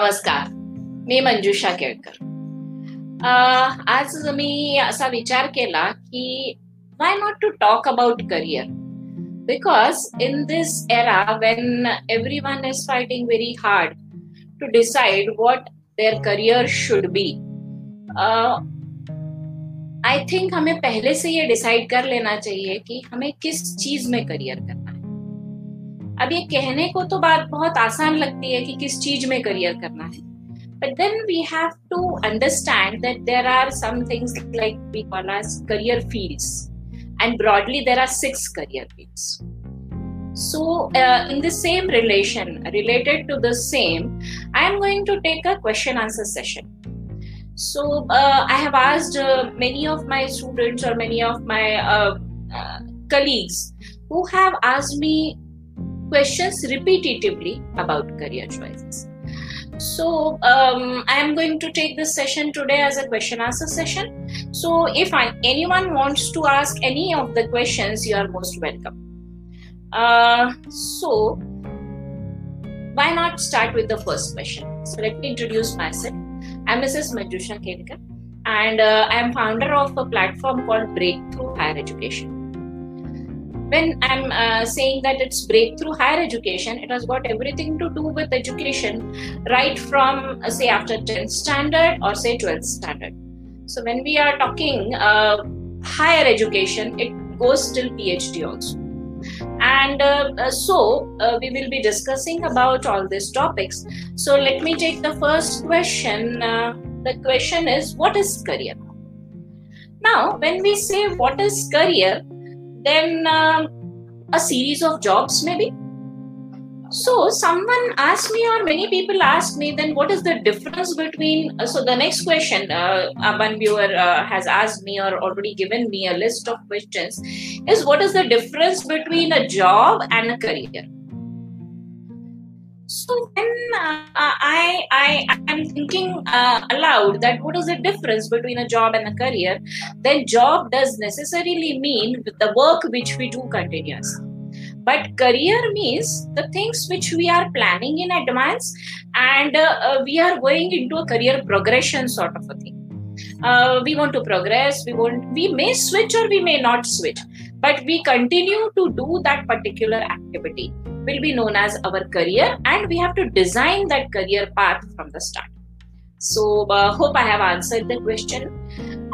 नमस्कार. मी मंजुषा केळकर. आज मी असा विचार केला की why not to talk about career because in this era when everyone is fighting very hard to decide what their career should be I think हमें पहले से ये डिसाइड कर लेना चाहिए कि हमें किस चीज़ में करियर करना अब ये कहने को तो बात बहुत आसान लगती है कि किस चीज़ में करियर करना है but then we have to understand that there are some things like we call as career fields and broadly there are six career fields so uh, in the same relation related to the same i am going to take a question answer session so uh, i have asked uh, many of my students or many of my uh, uh, colleagues who have asked me questions repetitively about career choices. So um, I am going to take this session today as a question answer session. So if I, anyone wants to ask any of the questions, you are most welcome. Uh, so why not start with the first question? So let me introduce myself. I'm Mrs. Manjusha Kedkar and uh, I am founder of a platform called Breakthrough Higher Education when i'm uh, saying that it's breakthrough higher education it has got everything to do with education right from uh, say after 10th standard or say 12th standard. So when we are talking uh, higher education it goes till phd also. And uh, uh, so uh, we will be discussing about all these topics. So let me take the first question the question is what is career? Now when we say what is career then uh, a series of jobs maybe? So someone asked me or many people asked me then what is the difference between uh, so the next question uh, one viewer uh, has asked me or already given me a list of questions is what is the difference between a job and a career? So when uh, I I am thinking uh, aloud that what is the difference between a job and a career, then job does necessarily mean the work which we do continuously. But career means the things which we are planning in advance, and uh, uh we are going into a career progression sort of a thing. Uh, we want to progress. We want. We may switch or we may not switch, but we continue to do that particular activity will be known as our career and we have to design that career path from the start so uh, hope i have answered the question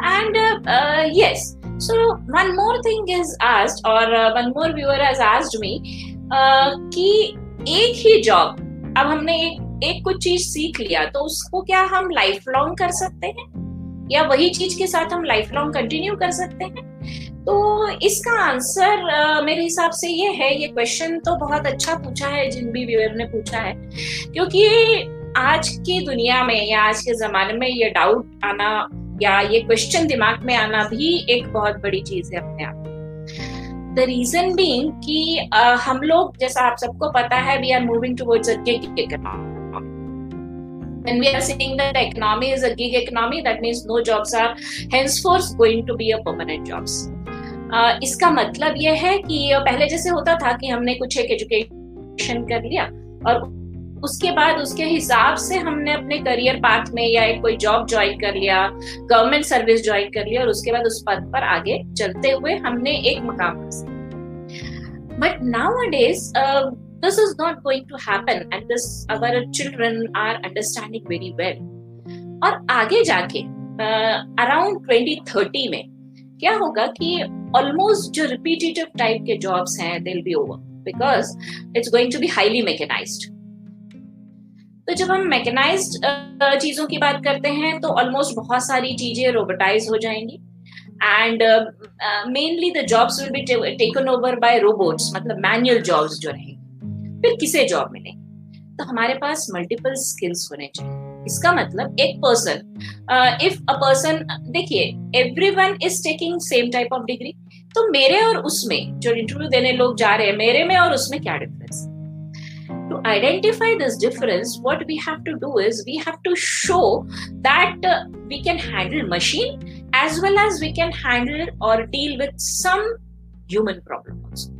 and uh, uh, yes so one more thing is asked or uh, one more viewer has asked me uh, कि एक ही job अब हमने एक एक कुछ चीज़ सीख लिया तो उसको क्या हम लाइफ लॉन्ग कर सकते हैं या वही चीज़ के साथ हम लाइफ लॉन्ग कंटिन्यू कर सकते हैं तो इसका आंसर मेरे हिसाब से ये है ये क्वेश्चन तो बहुत अच्छा पूछा है जिन भी व्यूअर ने पूछा है। क्योंकि आज की दुनिया में या आज के जमाने में ये डाउट आना या ये क्वेश्चन दिमाग में आना भी एक बहुत बड़ी चीज़ है अपने आप द रीजन बीइंग कि uh, हम लोग जैसा आप सबको पता है we are moving towards a economy when we are saying that economy is a gig economy that means no jobs are henceforth going to be a permanent jobs इसका मतलब यह है कि पहले जैसे होता था कि हमने कुछ एक एजुकेशन कर लिया और उसके बाद उसके हिसाब से हमने अपने करियर पाथ में या एक कोई जॉब ज्वाइन कर लिया गवर्नमेंट सर्विस ज्वाइन कर लिया और उसके बाद उस पद पर आगे चलते हुए हमने एक मकाम but nowadays this is not going to happen and this our children are understanding very well. और आगे जाके अराउंड ट्वेंटी 2030 में क्या होगा कि ऑलमोस्ट जो रिपीटेटिव टाइप के जॉब्स हैं will be over because it's going to be highly mechanized तो जब हम मैकेनाइज्ड चीज़ों की बात करते हैं तो ऑलमोस्ट बहुत सारी चीज़ें रोबोटाइज हो जाएँगी. And mainly the jobs will be taken over by robots मतलब मैनुअल जॉब्स जो रहेंगे. फिर किसे जॉब मिलेगी? तो हमारे पास मल्टीपल स्किल्स होने चाहिए. इसका मतलब एक पर्सन इफ़ अ पर्सन देखिए everyone is taking same type of degree तो मेरे और उसमें जो इंटरव्यू देने लोग जा रहे हैं मेरे में और उसमें क्या difference to identify this difference what we have to do is we have to show that uh, we can handle machine as well as we can handle or deal with some human problem also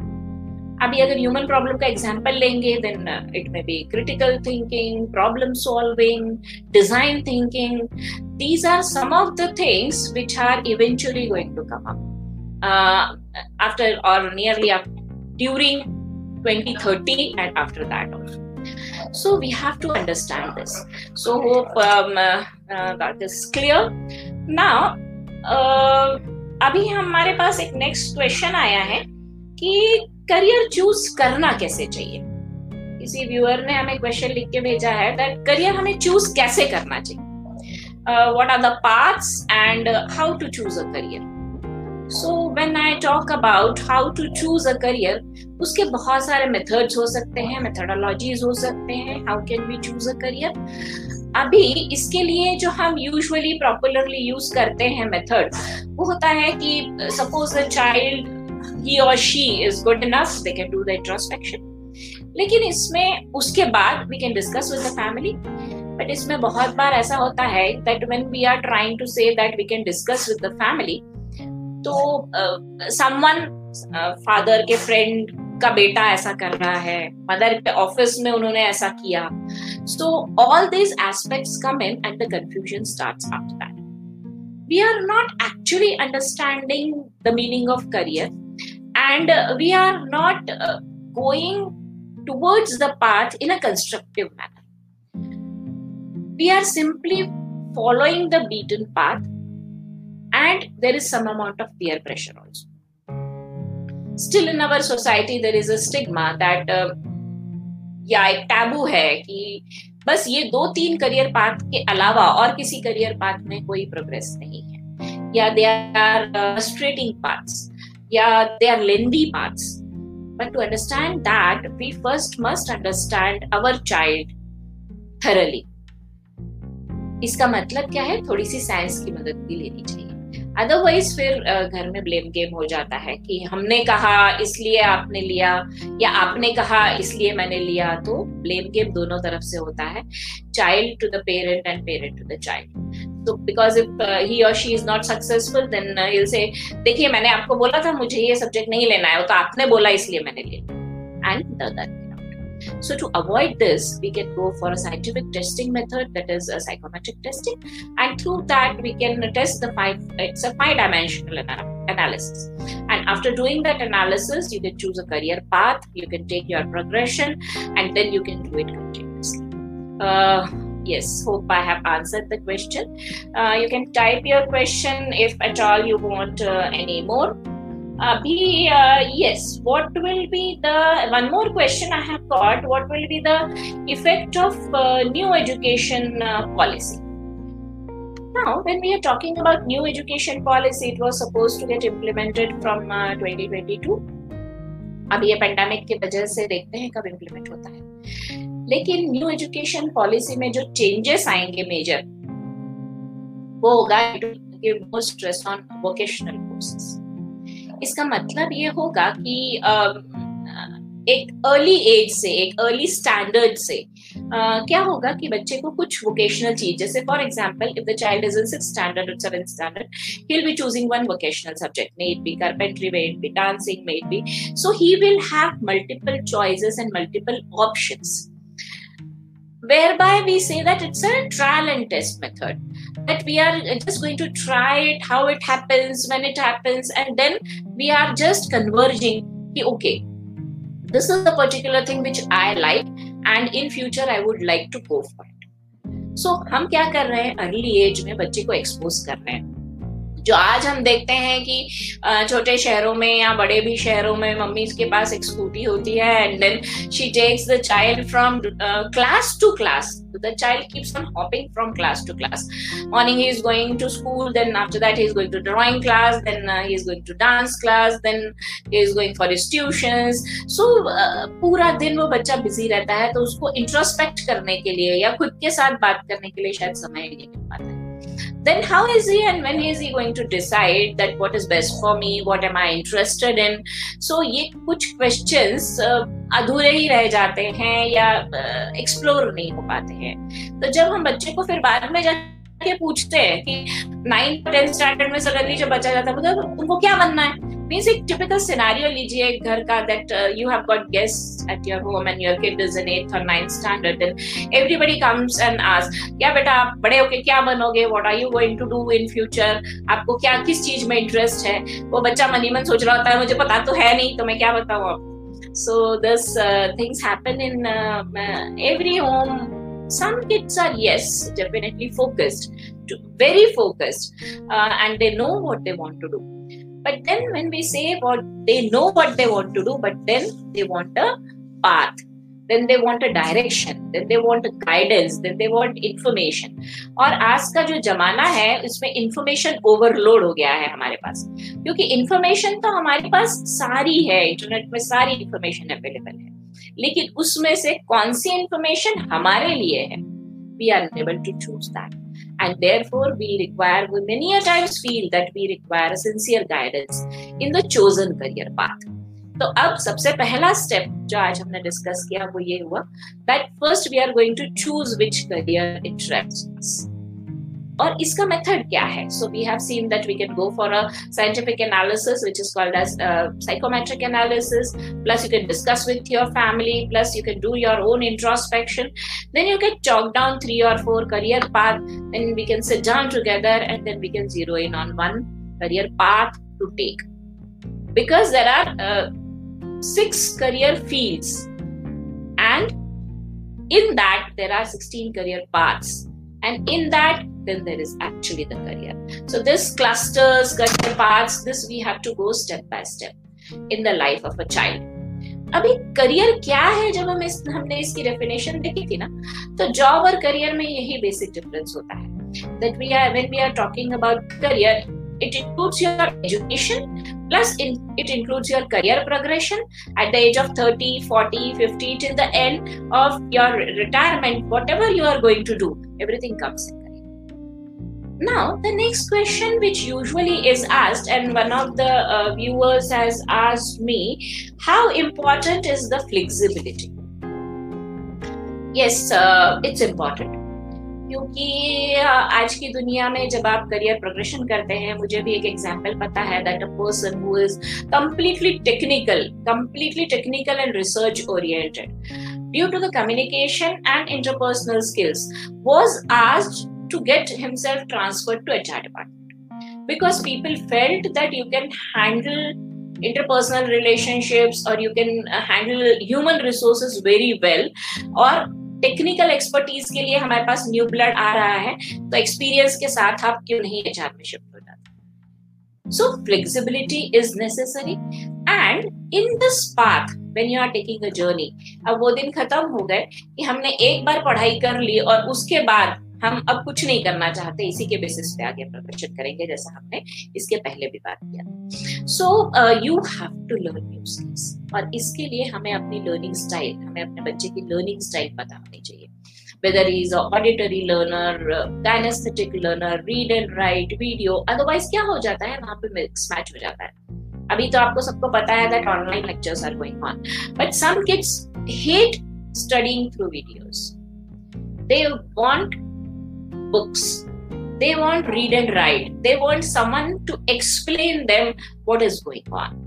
अभी अगर human problem का example लेंगे then it may be critical thinking problem solving design thinking these are some of the things which are eventually going to come up after और nearly during 2030 and after that also. So we have to understand this. So hope um, uh, uh, that is clear. Now, uh, अभी हमारे पास एक next question आया है कि career choose करना कैसे चाहिए? किसी व्यूअर ने हमें क्वेश्चन लिख के भेजा है दैट करियर हमें चूज़ कैसे करना चाहिए? What are the paths and how to choose a career so when I talk about how to choose a career उसके बहुत सारे मेथड्स हो सकते हैं मेथडोलॉजीज हो सकते हैं how can we choose a career अभी इसके लिए जो हम यूजुअली प्रॉपुलरली यूज़ करते हैं मेथड वो होता है कि suppose the child he or she is good enough, they can do the introspection. लेकिन इसमें, उसके बाद we can discuss with the family but इसमें बहुत बार ऐसा होता है that when we are trying to say that we can discuss with the family तो समवन फादर के फ्रेंड का बेटा ऐसा कर रहा है मदर के ऑफ़िस में उन्होंने ऐसा किया। So all these aspects come in and the confusion starts after that we are not actually understanding the meaning of career. and uh, we are not uh, going towards the path in a constructive manner. We are simply following the beaten path, and there is some amount of peer pressure also. Still, in our society, there is a stigma that uh, या एक taboo है कि बस ये दो तीन career path के अलावा और किसी करियर पाथ में कोई प्रोग्रेस नहीं है या they are frustrating paths yeah, they are lengthy paths but to understand that, we first must understand our child thoroughly. इसका मतलब क्या है? थोड़ी सी साइंस की मदद भी लेनी चाहिए। अदरवाइज़ फिर घर में ब्लेम गेम हो जाता है कि हमने कहा, इसलिए आपने लिया, या आपने कहा, इसलिए मैंने लिया। तो ब्लेम गेम दोनों तरफ़ से होता है। Child to the parent and parent to the child तो बिकॉज इफ ही और she is not successful then he से देखिए मैंने आपको बोला था मुझे ये सब्जेक्ट नहीं लेना है वो तो आपने बोला इसलिए मैंने लिया and that So to avoid this, we can go for a scientific testing method that is a psychometric testing, and through that we can test the five. It's a five-dimensional analysis, and after doing that analysis, you can choose a career path. You can take your progression, and then you can do it continuously. Uh, yes hope i have answered the question uh, you can type your question if at all you want uh, any more uh, be uh, yes what will be the one more question i have got what will be the effect of uh, new education uh, policy now when we are talking about new education policy it was supposed to get implemented from 2022 अब ये pandemic की वजह से देखते हैं कब implement होता है लेकिन न्यू एजुकेशन पॉलिसी में जो चेंजेस आएँगे मेजर वो होगा more stress on vocational courses इसका मतलब ये होगा कि एक अर्ली एज से, एक अर्ली स्टैंडर्ड से क्या होगा कि बच्चे को कुछ वोकेशनल चीज़ जैसे for example if the child is in six standard और seventh standard he will be choosing one vocational subject may it be carpentry, may it be dancing, may it be. So he will have multiple choices and multiple options. whereby we say that it's a trial and test method that we are just going to try it how it happens when it happens and then we are just converging okay this is the particular thing which i like and in future i would like to go for it so हम क्या कर रहे हैं early as में बच्चे को expose कर रहे हैं जो आज हम देखते हैं कि छोटे शहरों में या बड़े भी शहरों में मम्मी के पास एक स्कूटी होती है and then she takes the child from class to class the child keeps on hopping from class to class morning he is going to school then after that he is going to drawing class then uh, he is going to dance class then he is going for his tuitions so uh, पूरा दिन वो बच्चा busy रहता है तो उसको introspect करने के लिए या खुद के साथ बात करने के लिए शायद समय नहीं मिल पाता है then how is he and when is he going to decide that what is best for me what am i interested in so ये कुछ questions uh, अधूरे ही रह जाते हैं या एक्सप्लोर uh, नहीं हो पाते हैं तो जब हम बच्चे को फिर बाद में जाके पूछते हैं कि नाइन्थ टेंथ स्टैंडर्ड में सडनली जब बच्चा जाता है तो उनको क्या बनना है मीन्स एक टिपिकल सिनेरियो लीजिए एक घर का that you have got guest at your home and your kid is in eighth और ninth standard then everybody comes and ask क्या बेटा आप बड़े होके क्या बनोगे? What are you going to do in future आपको क्या किस चीज़ में इंटरेस्ट है? वो बच्चा मनी मन सोच रहा होता है मुझे पता तो है नहीं तो मैं क्या बताऊँ आपको uh, things happen in uh, every home. Some kids are yes definitely focused very focused uh, and they know what they want to do. But then when we say what they know what they want to do, but then they want a path, then they want a direction, then they want a guidance, then they want information. और आज का जो जमाना है उसमें information overload हो गया है हमारे पास क्योंकि इंफॉर्मेशन तो हमारे पास सारी है इंटरनेट में सारी इंफॉर्मेशन अवेलेबल है लेकिन उसमें से कौन सी इंफॉर्मेशन हमारे लिए है we are able to choose that and therefore we require we many a times feel that we require a sincere guidance in the chosen career path तो अब सबसे पहला स्टेप जो आज हमने डिस्कस किया वो ये हुआ that first we are going to choose which career interest और इसका मेथड क्या है so we have seen that we can go for a scientific analysis which is called as psychometric analysis plus you can discuss with your family plus you can do your own introspection then you can chalk down three or four career path then we can sit down together and then we can zero in on one career path to take because there are uh, six career fields and in that there are 16 career paths and in that then there is actually the career so this clusters career paths this we have to go step by step in the life of a child अभी career क्या है जब हम इस हमने इसकी definition देखी थी ना तो जॉब और करियर में यही बेसिक डिफरेंस होता है that we are when we are talking about career it includes your education plus in, it includes your career progression at the age of 30 40 50 till the end of your retirement whatever you are going to do everything comes in now, the next question, which usually is asked, and one of the uh, viewers has asked me, how important is the flexibility? Yes, uh, it's important. क्योंकि आज की दुनिया में जब आप career progression करते हैं मुझे भी एक एग्जांपल पता है that a person who is completely technical completely technical and research oriented due to the communication and interpersonal skills was asked to get himself transferred to HR department because people felt that you can handle interpersonal relationships or you can uh, handle human resources very well और technical expertise के लिए हमारे पास new blood आ रहा है तो experience के साथ आप क्यों नहीं एचआर में शिफ्ट हो जाते so flexibility is necessary and in this path when you are taking a journey अब वो दिन खत्म हो गए कि हमने एक बार पढ़ाई कर ली और उसके बाद हम अब कुछ नहीं करना चाहते इसी के बेसिस पे आगे प्रदर्शित करेंगे जैसा हमने इसके पहले भी बात किया। So you have to learn new skills और इसके लिए हमें अपनी लर्निंग स्टाइल हमें अपने बच्चे की लर्निंग स्टाइल पता होनी चाहिए he is an auditory learner, learner, read and write, video. Otherwise क्या हो जाता है? वहाँ पे मिक्स मैच हो जाता है। अभी तो आपको सबको पता है that online lectures are going on but some kids hate studying through videos they want books. They want read and write. They want someone to explain them what is going on.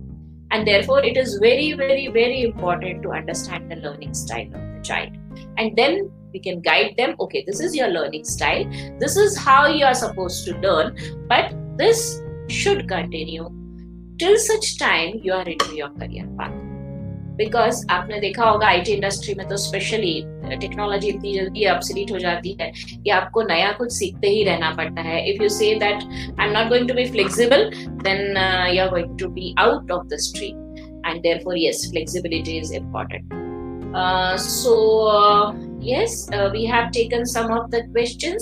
And therefore, it is very, very, very important to understand the learning style of the child. And then we can guide them okay, this is your learning style. This is how you are supposed to learn. But this should continue till such time you are into your career path. Because आपने देखा होगा I T industry में तो specially technology इतनी जल्दी अपसिलीट हो जाती है कि आपको नया कुछ सीखते ही रहना पड़ता है। If you say that I am not going to be flexible then you are going to be out of the stream and therefore yes flexibility is important so yes we have taken some of the question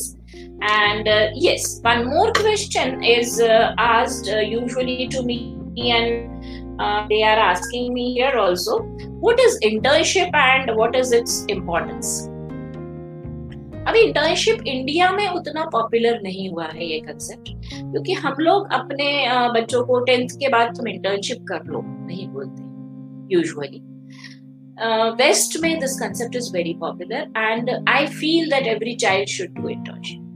and uh, yes one more question is uh, asked uh, usually to me and uh, they are asking me here also what is internship and what is its importance? अभी internship India में उतना popular नहीं हुआ है ये concept क्योंकि हम लोग अपने बच्चों को टेंथ के बाद तुम इंटर्नशिप कर लो नहीं बोलते यूजुअली वेस्ट में this concept is very popular and I feel that every child should do internship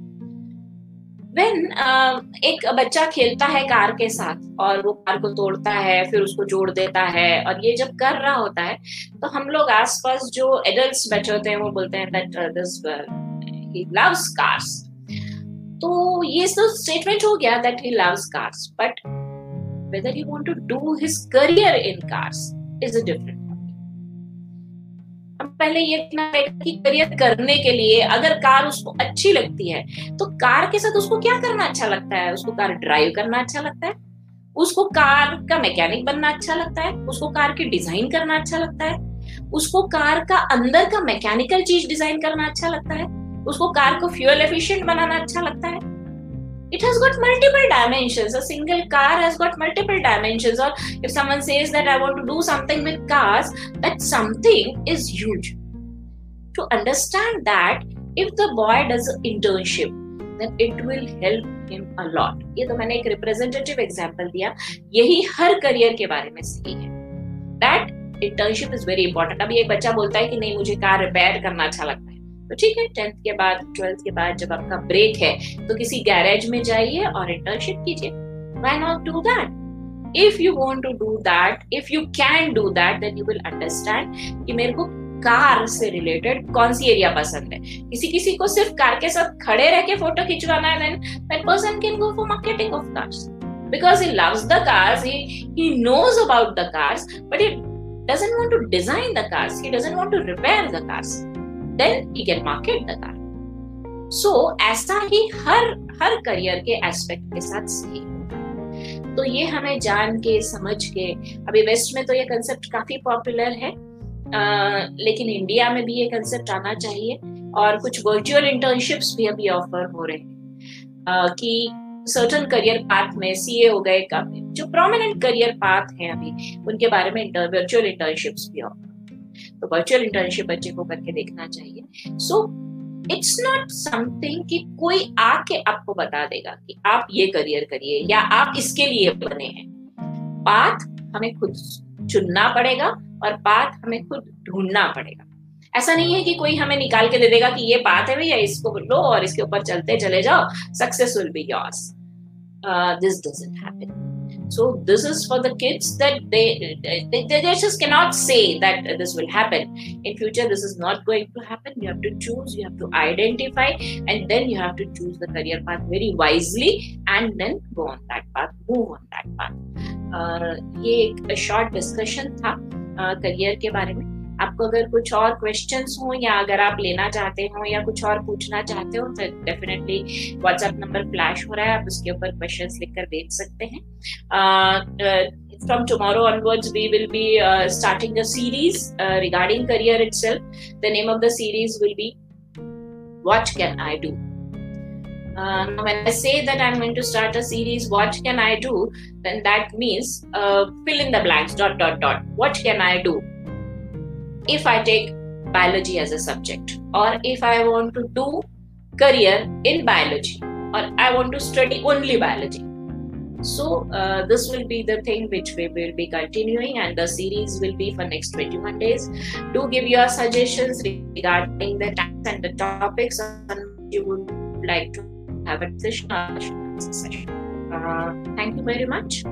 when uh, एक बच्चा खेलता है कार के साथ और वो कार को तोड़ता है फिर उसको जोड़ देता है और ये जब कर रहा होता है तो हम लोग आसपास जो एडल्ट बच्चे होते हैं वो बोलते हैं that this he loves cars तो ये तो स्टेटमेंट हो गया that he loves cars but whether he want to do his career in cars is a different पहले ये कि करियर करने के लिए अगर कार उसको अच्छी लगती है तो कार के साथ उसको क्या करना अच्छा लगता है? उसको कार ड्राइव करना अच्छा लगता है? उसको कार का मैकेनिक बनना अच्छा लगता है? उसको कार की डिज़ाइन करना अच्छा लगता है? उसको कार का अंदर का मैकेनिकल चीज़ डिज़ाइन करना अच्छा लगता है? उसको कार को फ्यूल एफिशिएंट बनाना अच्छा लगता है? It has got multiple dimensions. A single car has got multiple dimensions. Or if someone says that I want to do something with cars, that something is huge. To understand that, if the boy does an internship, then it will help him a lot. ये तो मैंने एक representative example दिया यही her career के बारे में सही है that internship is very important अभी एक बच्चा बोलता है कि नहीं मुझे कार रिपेयर करना अच्छा लगता है तो ठीक है टेंथ के बाद ट्वेल्थ के बाद जब आपका ब्रेक है तो किसी गैरेज में जाइए और इंटर्नशिप कीजिए why not do that if you want to do that if you can do that then you will understand कि मेरे को कार से रिलेटेड कौन सी एरिया पसंद है किसी किसी को सिर्फ़ कार के साथ खड़े रह के फ़ोटो खिंचवाना है then that person can go for marketing of cars because he loves the cars he he knows about the cars but he doesn't want to design the cars he doesn't want to repair the cars then he can market the car. So ऐसा ही हर her career के aspect के साथ सही तो ये हमें जान के समझ के अभी वेस्ट में तो ये कंसेप्ट काफ़ी पॉपुलर है आ, लेकिन इंडिया में भी ये कंसेप्ट आना चाहिए और कुछ वर्चुअल इंटर्नशिप्स भी अभी ऑफ़र हो रहे हैं। कि सर्टन करियर पाथ में सीए हो गए जो प्रोमिनेंट करियर पाथ हैं अभी उनके बारे में वर्चुअल इंटर्नशिप्स भी ऑफ़र तो वर्चुअल इंटर्नशिप बच्चे को करके देखना चाहिए। सो इट्स नॉट समथिंग कि कोई आके आपको बता देगा कि आप ये करियर करिए या आप इसके लिए बने हैं। पाथ हमें खुद चुनना पड़ेगा और पाथ हमें खुद ढूंढना पड़ेगा। ऐसा नहीं है कि कोई हमें निकाल के दे देगा कि ये बात है भैया, इसको लो और इसके ऊपर चलते चले जाओ success will be yours this doesn't happen so this is for the kids that they, they they just cannot say that this will happen in future this is not going to happen you have to choose you have to identify and then you have to choose the career path very wisely and then go on that path move on that path uh, ये एक short discussion था career uh, के बारे में अगर कुछ और question हो या अगर आप लेना चाहते हो या कुछ और पूछना चाहते हो तो डेफिनेटली व्हाट्सएप नंबर फ्लैश हो रहा है आप उसके ऊपर क्वेश्चन लिख कर भेज सकते हैं from tomorrow onwards we will be starting series regarding career it the name of the series will be what can I do Uh, when I say that I'm going to start a series, what can I do? Then that means uh, fill in the blanks, dot, dot, dot. What can I do? If I take biology as a subject, or if I want to do career in biology, or I want to study only biology. So uh, this will be the thing which we will be continuing, and the series will be for next 21 days. Do give your suggestions regarding the tasks and the topics on you would like to have a session. Uh, thank you very much.